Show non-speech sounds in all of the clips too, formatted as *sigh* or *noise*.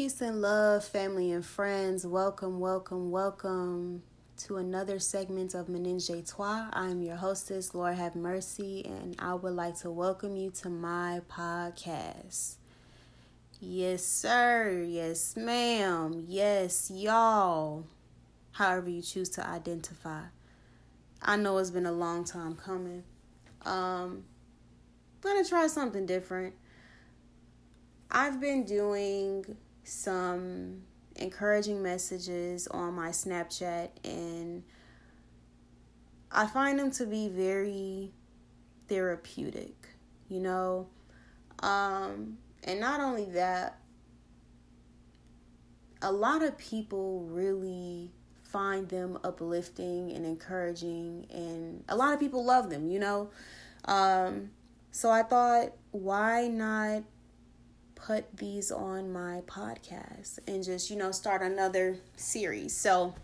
Peace and love, family and friends. Welcome, welcome, welcome to another segment of Menage Toi. I'm your hostess, Lord Have Mercy, and I would like to welcome you to my podcast. Yes, sir. Yes, ma'am. Yes, y'all. However, you choose to identify. I know it's been a long time coming. Um, gonna try something different. I've been doing some encouraging messages on my Snapchat, and I find them to be very therapeutic, you know. Um, and not only that, a lot of people really find them uplifting and encouraging, and a lot of people love them, you know. Um, so I thought, why not put these on my podcast and just, you know, start another series. So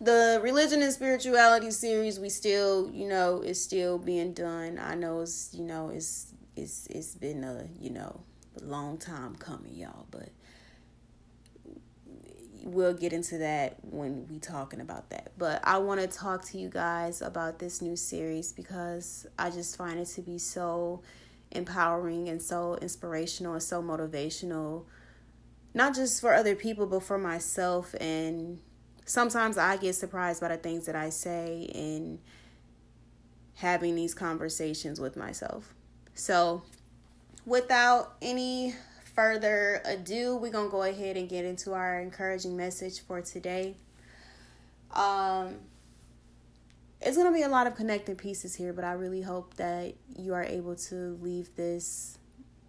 the religion and spirituality series we still, you know, is still being done. I know it's, you know, it's it's it's been a, you know, a long time coming, y'all, but we'll get into that when we talking about that. But I want to talk to you guys about this new series because I just find it to be so empowering and so inspirational and so motivational not just for other people but for myself and sometimes I get surprised by the things that I say and having these conversations with myself. So, without any further ado, we're going to go ahead and get into our encouraging message for today. Um it's going to be a lot of connecting pieces here, but I really hope that you are able to leave this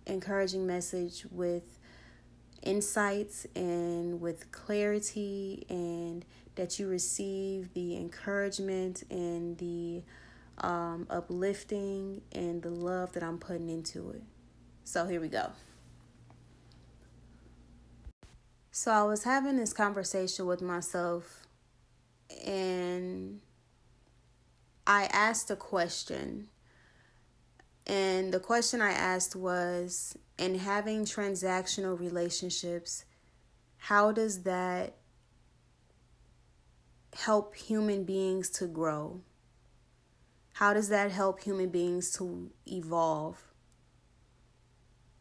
encouraging message with insights and with clarity, and that you receive the encouragement and the um, uplifting and the love that I'm putting into it. So, here we go. So, I was having this conversation with myself, and I asked a question. And the question I asked was in having transactional relationships, how does that help human beings to grow? How does that help human beings to evolve?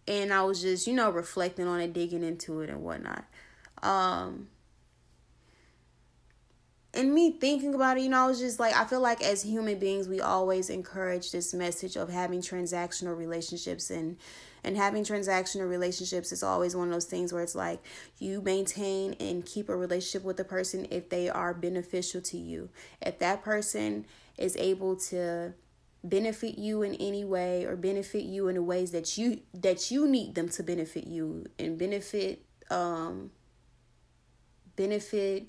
And I was just, you know, reflecting on it, digging into it and whatnot. Um, and me thinking about it, you know, I was just like, I feel like as human beings, we always encourage this message of having transactional relationships and and having transactional relationships is always one of those things where it's like you maintain and keep a relationship with the person if they are beneficial to you. If that person is able to benefit you in any way or benefit you in the ways that you that you need them to benefit you and benefit um benefit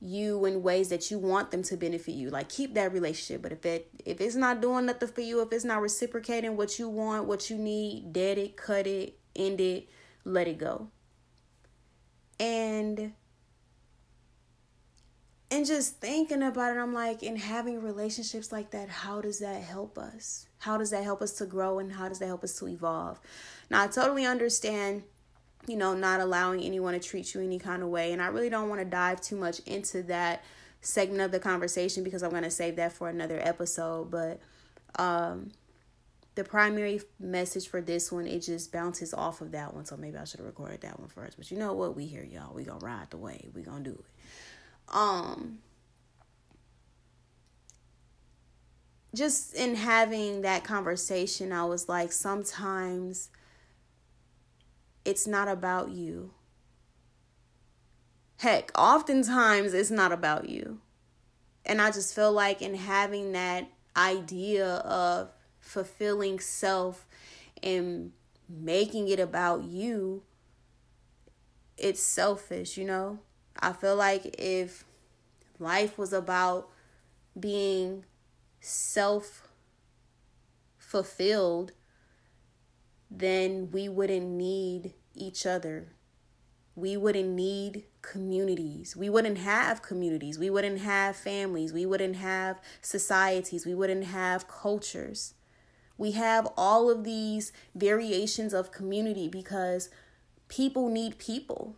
you in ways that you want them to benefit you. Like keep that relationship. But if it if it's not doing nothing for you, if it's not reciprocating what you want, what you need, dead it, cut it, end it, let it go. And and just thinking about it, I'm like, in having relationships like that, how does that help us? How does that help us to grow and how does that help us to evolve? Now, I totally understand you know, not allowing anyone to treat you any kind of way. And I really don't want to dive too much into that segment of the conversation because I'm going to save that for another episode. But um, the primary message for this one, it just bounces off of that one. So maybe I should have recorded that one first. But you know what? We here, y'all. We going to ride the wave. We going to do it. Um, just in having that conversation, I was like, sometimes it's not about you. Heck, oftentimes it's not about you. And I just feel like in having that idea of fulfilling self and making it about you, it's selfish, you know? I feel like if life was about being self fulfilled, then we wouldn't need each other. We wouldn't need communities. We wouldn't have communities. We wouldn't have families. We wouldn't have societies. We wouldn't have cultures. We have all of these variations of community because people need people.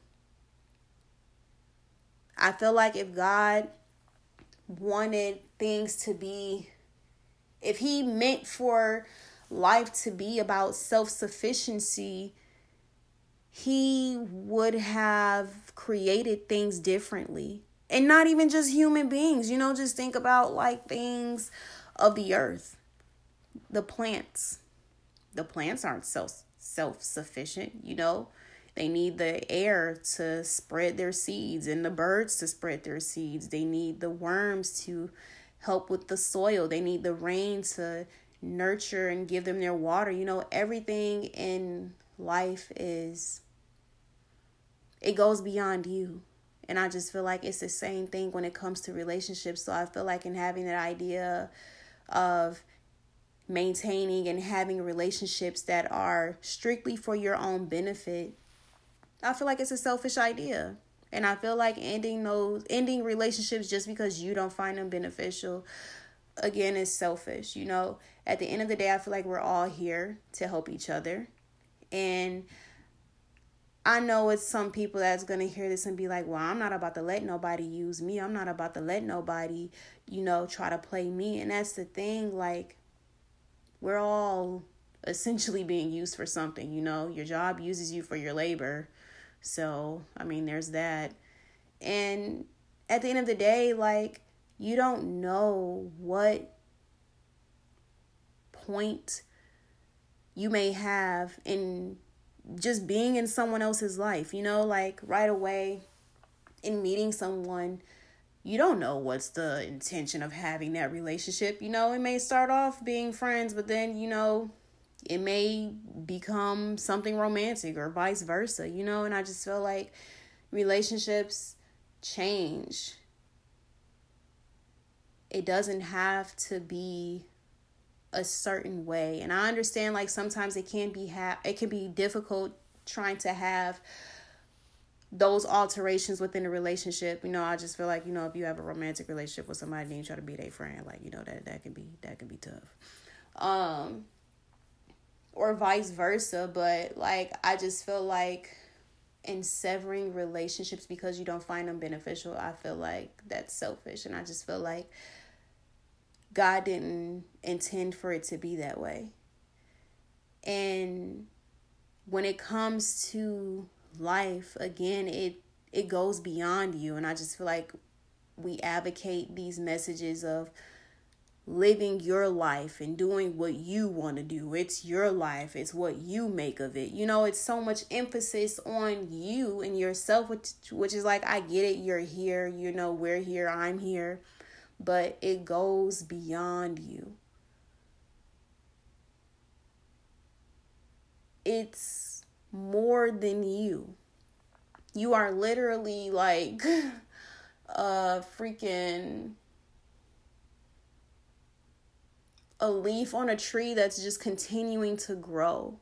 I feel like if God wanted things to be, if He meant for life to be about self sufficiency, He would have created things differently. And not even just human beings, you know, just think about like things of the earth, the plants. The plants aren't self self sufficient, you know they need the air to spread their seeds and the birds to spread their seeds. They need the worms to help with the soil. They need the rain to nurture and give them their water. You know, everything in life is, it goes beyond you. And I just feel like it's the same thing when it comes to relationships. So I feel like in having that idea of maintaining and having relationships that are strictly for your own benefit I feel like it's a selfish idea. And I feel like ending those ending relationships just because you don't find them beneficial again is selfish, you know. At the end of the day, I feel like we're all here to help each other. And I know it's some people that's going to hear this and be like, "Well, I'm not about to let nobody use me. I'm not about to let nobody, you know, try to play me." And that's the thing like we're all essentially being used for something, you know. Your job uses you for your labor so, I mean, there's that. And at the end of the day, like, you don't know what point you may have in just being in someone else's life, you know, like right away in meeting someone, you don't know what's the intention of having that relationship. You know, it may start off being friends, but then, you know, it may become something romantic or vice versa, you know, and I just feel like relationships change. It doesn't have to be a certain way. And I understand like sometimes it can be ha- it can be difficult trying to have those alterations within a relationship. You know, I just feel like, you know, if you have a romantic relationship with somebody and you try to be their friend, like, you know, that that can be that can be tough. Um or vice versa. But like, I just feel like in severing relationships because you don't find them beneficial, I feel like that's selfish. And I just feel like God didn't intend for it to be that way. And when it comes to life, again, it it goes beyond you and I just feel like we advocate these messages of living your life and doing what you want to do. It's your life, it's what you make of it. You know, it's so much emphasis on you and yourself, which, which is like, I get it, you're here, you know, we're here, I'm here, but it goes beyond you. It's more than you. You are literally like *laughs* a freaking a leaf on a tree that's just continuing to grow.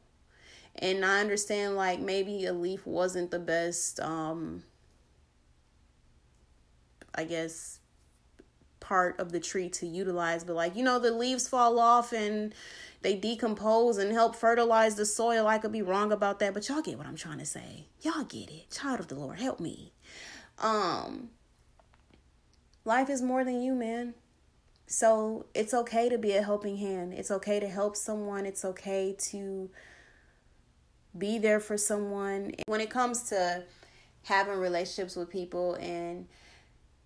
And I understand like maybe a leaf wasn't the best um I guess part of the tree to utilize, but like you know the leaves fall off and they decompose and help fertilize the soil. I could be wrong about that, but y'all get what I'm trying to say. Y'all get it. Child of the Lord, help me. Um life is more than you, man. So it's okay to be a helping hand. It's okay to help someone. It's okay to be there for someone. When it comes to having relationships with people and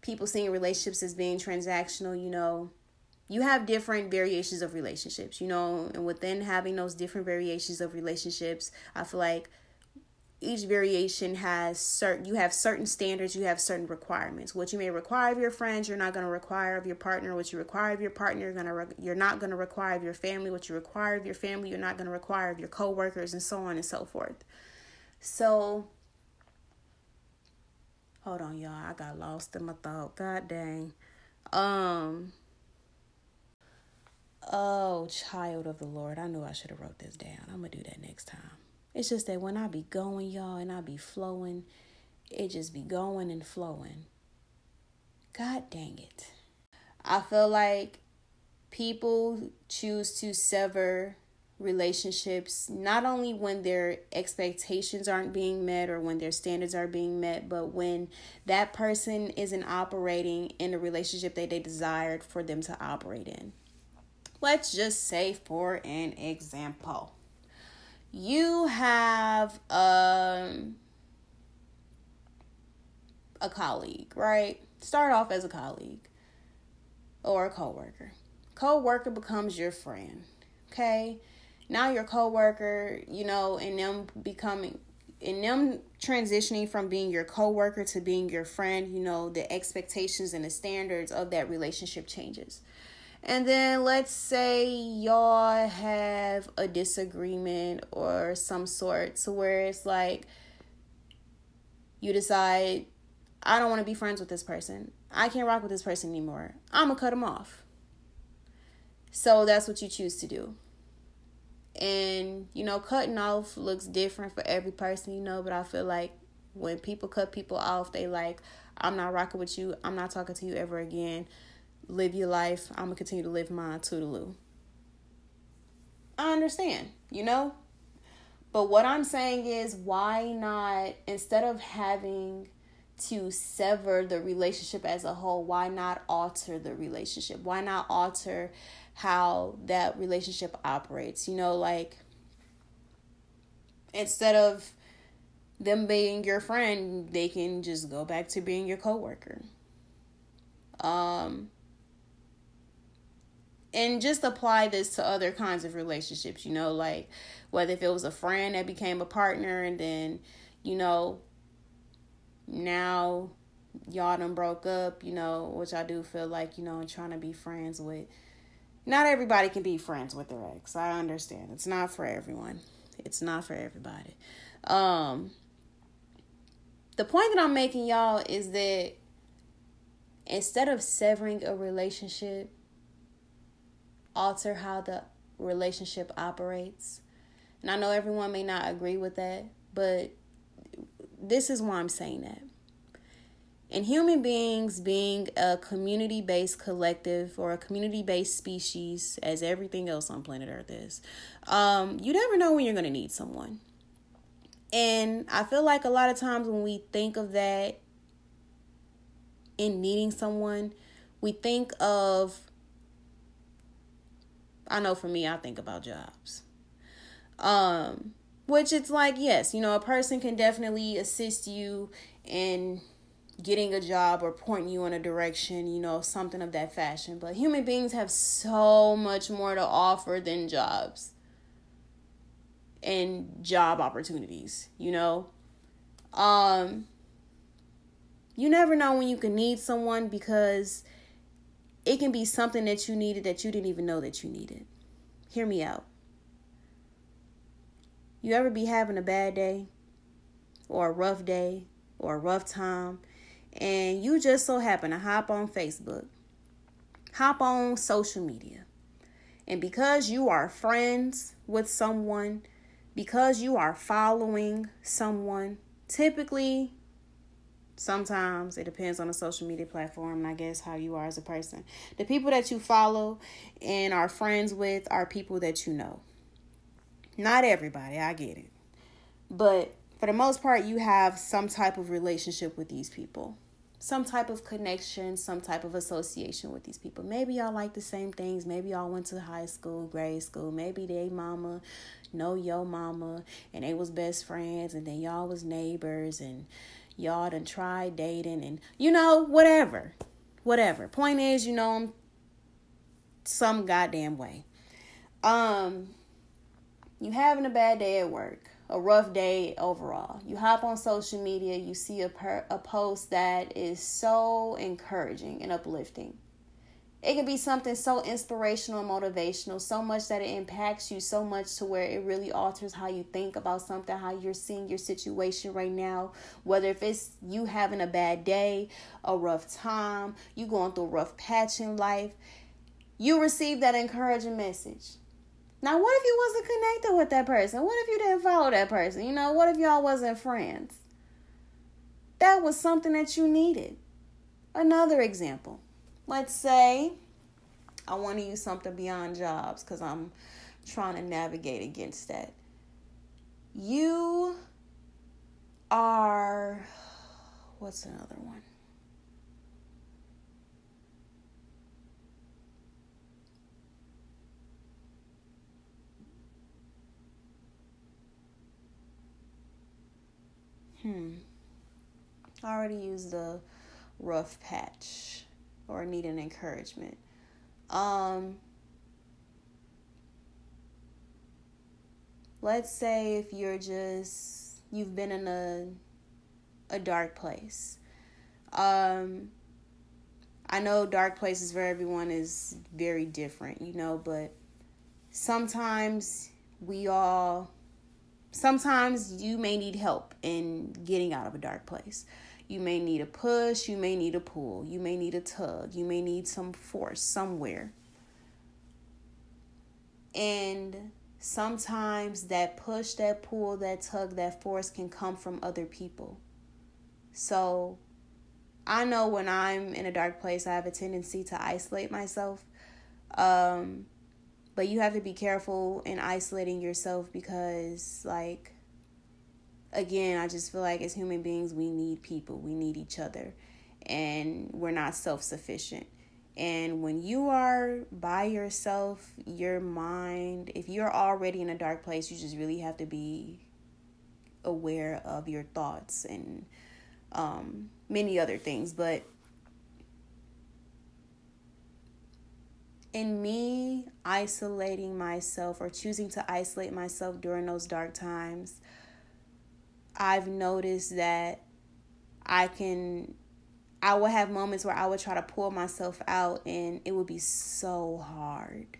people seeing relationships as being transactional, you know, you have different variations of relationships, you know, and within having those different variations of relationships, I feel like each variation has certain you have certain standards you have certain requirements. What you may require of your friends you're not going to require of your partner. What you require of your partner you're going to re- you're not going to require of your family. What you require of your family you're not going to require of your coworkers and so on and so forth. So hold on y'all. I got lost in my thought. God dang. Um oh child of the lord. I knew i should have wrote this down. I'm gonna do that next time. It's just that when I be going, y'all, and I be flowing, it just be going and flowing. God dang it. I feel like people choose to sever relationships not only when their expectations aren't being met or when their standards are being met but when that person isn't operating in a relationship that they desired for them to operate in. Let's just say for an example you have um a colleague right? Start off as a colleague or a coworker. Coworker becomes your friend okay now your coworker, you know, and them becoming and them transitioning from being your coworker to being your friend, you know, the expectations and the standards of that relationship changes. And then let's say y'all have a disagreement or some sort, so where it's like you decide, I don't want to be friends with this person. I can't rock with this person anymore. I'm going to cut them off. So that's what you choose to do and you know cutting off looks different for every person you know but i feel like when people cut people off they like i'm not rocking with you. I'm not talking to you ever again. Live your life. I'm gonna continue to live mine toodaloo. I understand you know? But what i'm saying is why not instead of having to sever the relationship as a whole why not alter the relationship why not alter how that relationship operates. You know, like instead of them being your friend, they can just go back to being your coworker. Um and just apply this to other kinds of relationships, you know, like whether if it was a friend that became a partner and then, you know, now y'all done broke up, you know, which I do feel like, you know, trying to be friends with not everybody can be friends with their ex. I understand. It's not for everyone. It's not for everybody. Um the point that I'm making y'all is that instead of severing a relationship, alter how the relationship operates. And I know everyone may not agree with that, but this is why I'm saying that and human beings being a community based collective or a community based species, as everything else on planet Earth is, um, you never know when you're going to need someone. And I feel like a lot of times when we think of that in needing someone, we think of, I know for me, I think about jobs. Um, which it's like, yes, you know, a person can definitely assist you in getting a job or pointing you in a direction, you know, something of that fashion. But human beings have so much more to offer than jobs and job opportunities, you know. Um you never know when you can need someone because it can be something that you needed that you didn't even know that you needed. Hear me out. You ever be having a bad day or a rough day or a rough time and you just so happen to hop on Facebook, hop on social media, and because you are friends with someone, because you are following someone, typically, sometimes it depends on the social media platform and I guess how you are as a person. The people that you follow and are friends with are people that you know. Not everybody, I get it. But for the most part, you have some type of relationship with these people, some type of connection, some type of association with these people. Maybe y'all like the same things. Maybe y'all went to high school, grade school. Maybe they mama know your mama and they was best friends and then y'all was neighbors and y'all done tried dating and you know, whatever. Whatever. Point is, you know them some goddamn way. Um you having a bad day at work a rough day overall. You hop on social media, you see a per, a post that is so encouraging and uplifting. It can be something so inspirational and motivational, so much that it impacts you so much to where it really alters how you think about something, how you're seeing your situation right now. Whether if it's you having a bad day, a rough time, you going through a rough patch in life, you receive that encouraging message now, what if you wasn't connected with that person? What if you didn't follow that person? You know, what if y'all wasn't friends? That was something that you needed. Another example. Let's say I want to use something beyond jobs because I'm trying to navigate against that. You are what's another one? Hmm. I already used the rough patch or need an encouragement. Um let's say if you're just you've been in a a dark place. Um I know dark places for everyone is very different, you know, but sometimes we all sometimes you may need help in getting out of a dark place. You may need a push, you may need a pull, you may need a tug, you may need some force somewhere. And sometimes that push, that pull, that tug, that force can come from other people. So I know when I'm in a dark place, I have a tendency to isolate myself. Um, but you have to be careful in isolating yourself because, like, again, I just feel like as human beings, we need people, we need each other, and we're not self sufficient. And when you are by yourself, your mind, if you're already in a dark place, you just really have to be aware of your thoughts and um, many other things. But in me isolating myself or choosing to isolate myself during those dark times, I've noticed that I can I would have moments where I would try to pull myself out and it would be so hard.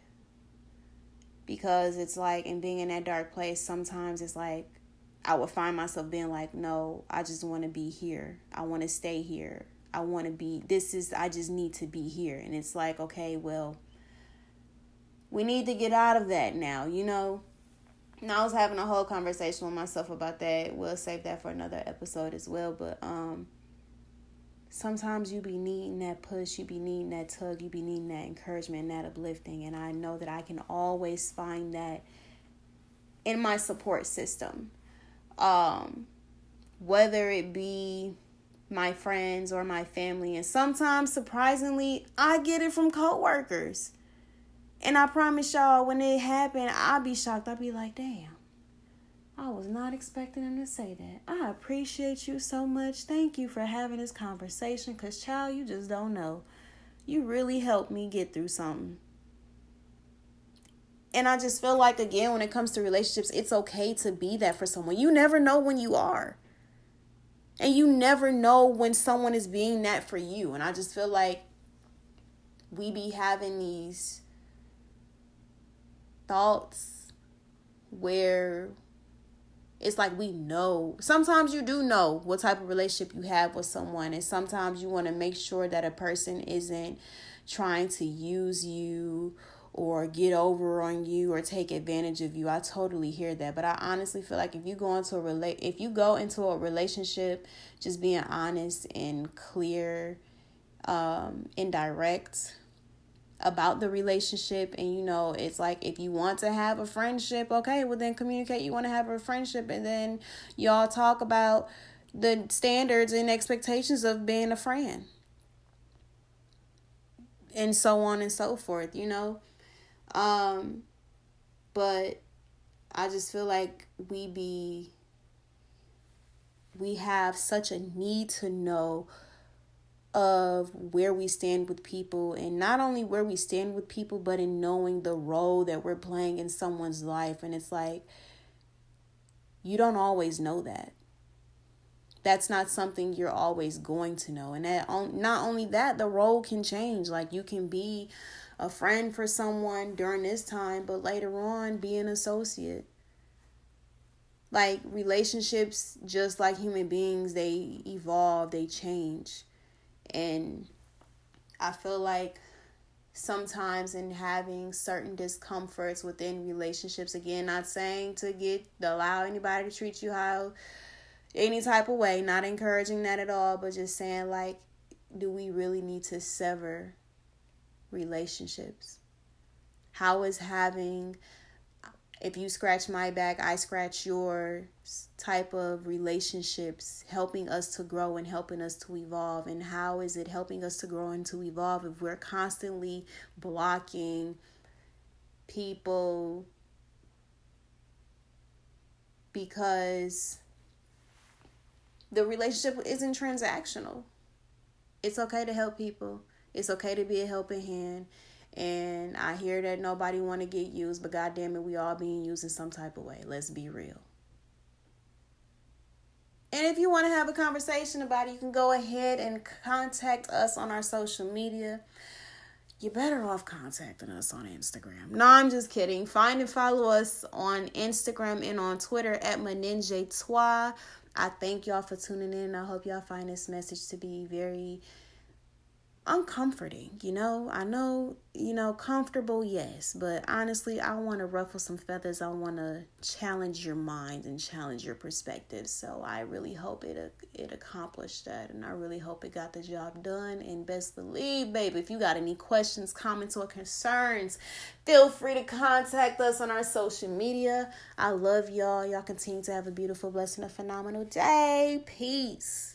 Because it's like in being in that dark place, sometimes it's like I would find myself being like, no, I just want to be here. I want to stay here. I want to be, this is, I just need to be here. And it's like, okay, well, we need to get out of that now, you know? And I was having a whole conversation with myself about that. We'll save that for another episode as well. But um sometimes you be needing that push, you be needing that tug, you be needing that encouragement, that uplifting. And I know that I can always find that in my support system. Um whether it be my friends or my family. And sometimes surprisingly, I get it from coworkers and I promise y'all, when it happened, I'll be shocked. I'll be like, damn, I was not expecting him to say that. I appreciate you so much. Thank you for having this conversation. Because, child, you just don't know. You really helped me get through something. And I just feel like, again, when it comes to relationships, it's okay to be that for someone. You never know when you are. And you never know when someone is being that for you. And I just feel like we be having these thoughts where it's like we know sometimes you do know what type of relationship you have with someone and sometimes you want to make sure that a person isn't trying to use you or get over on you or take advantage of you. I totally hear that, but I honestly feel like if you go into a relate if you go into a relationship just being honest and clear um indirect about the relationship and you know it's like if you want to have a friendship okay well then communicate you want to have a friendship and then y'all talk about the standards and expectations of being a friend. And so on and so forth you know? Um but i just feel like we be we have such a need to know of where we stand with people and not only where we stand with people but in knowing the role that we're playing in someone's life. And it's like you don't always know that. That's not something you're always going to know. And that not only that the role can change. Like you can be a friend for someone during this time but later on be an associate. Like relationships just like human beings they evolve they change and I feel like sometimes in having certain discomforts within relationships, again, not saying to get allow anybody to treat you how any type of way, not encouraging that at all, but just saying like, do we really need to sever relationships? How is having if you scratch my back, I scratch your type of relationships helping us to grow and helping us to evolve. And how is it helping us to grow and to evolve if we're constantly blocking people because the relationship isn't transactional? It's okay to help people. It's okay to be a helping hand and I hear that nobody want to get used, but goddamn it, we all being used in some type of way. Let's be real. And if you want to have a conversation about it, you can go ahead and contact us on our social media. You're better off contacting us on Instagram. No, I'm just kidding. Find and follow us on Instagram and on Twitter at Menage Toi. I thank y'all for tuning in. I hope y'all find this message to be very uncomforting, you know. I know, you know, comfortable, yes, but honestly, I want to ruffle some feathers. I want to challenge your mind and challenge your perspective. So I really hope it it accomplished that, and I really hope it got the job done. And best believe, babe, if you got any questions, comments, or concerns, feel free to contact us on our social media. I love y'all. Y'all continue to have a beautiful, blessed, and a phenomenal day. Peace.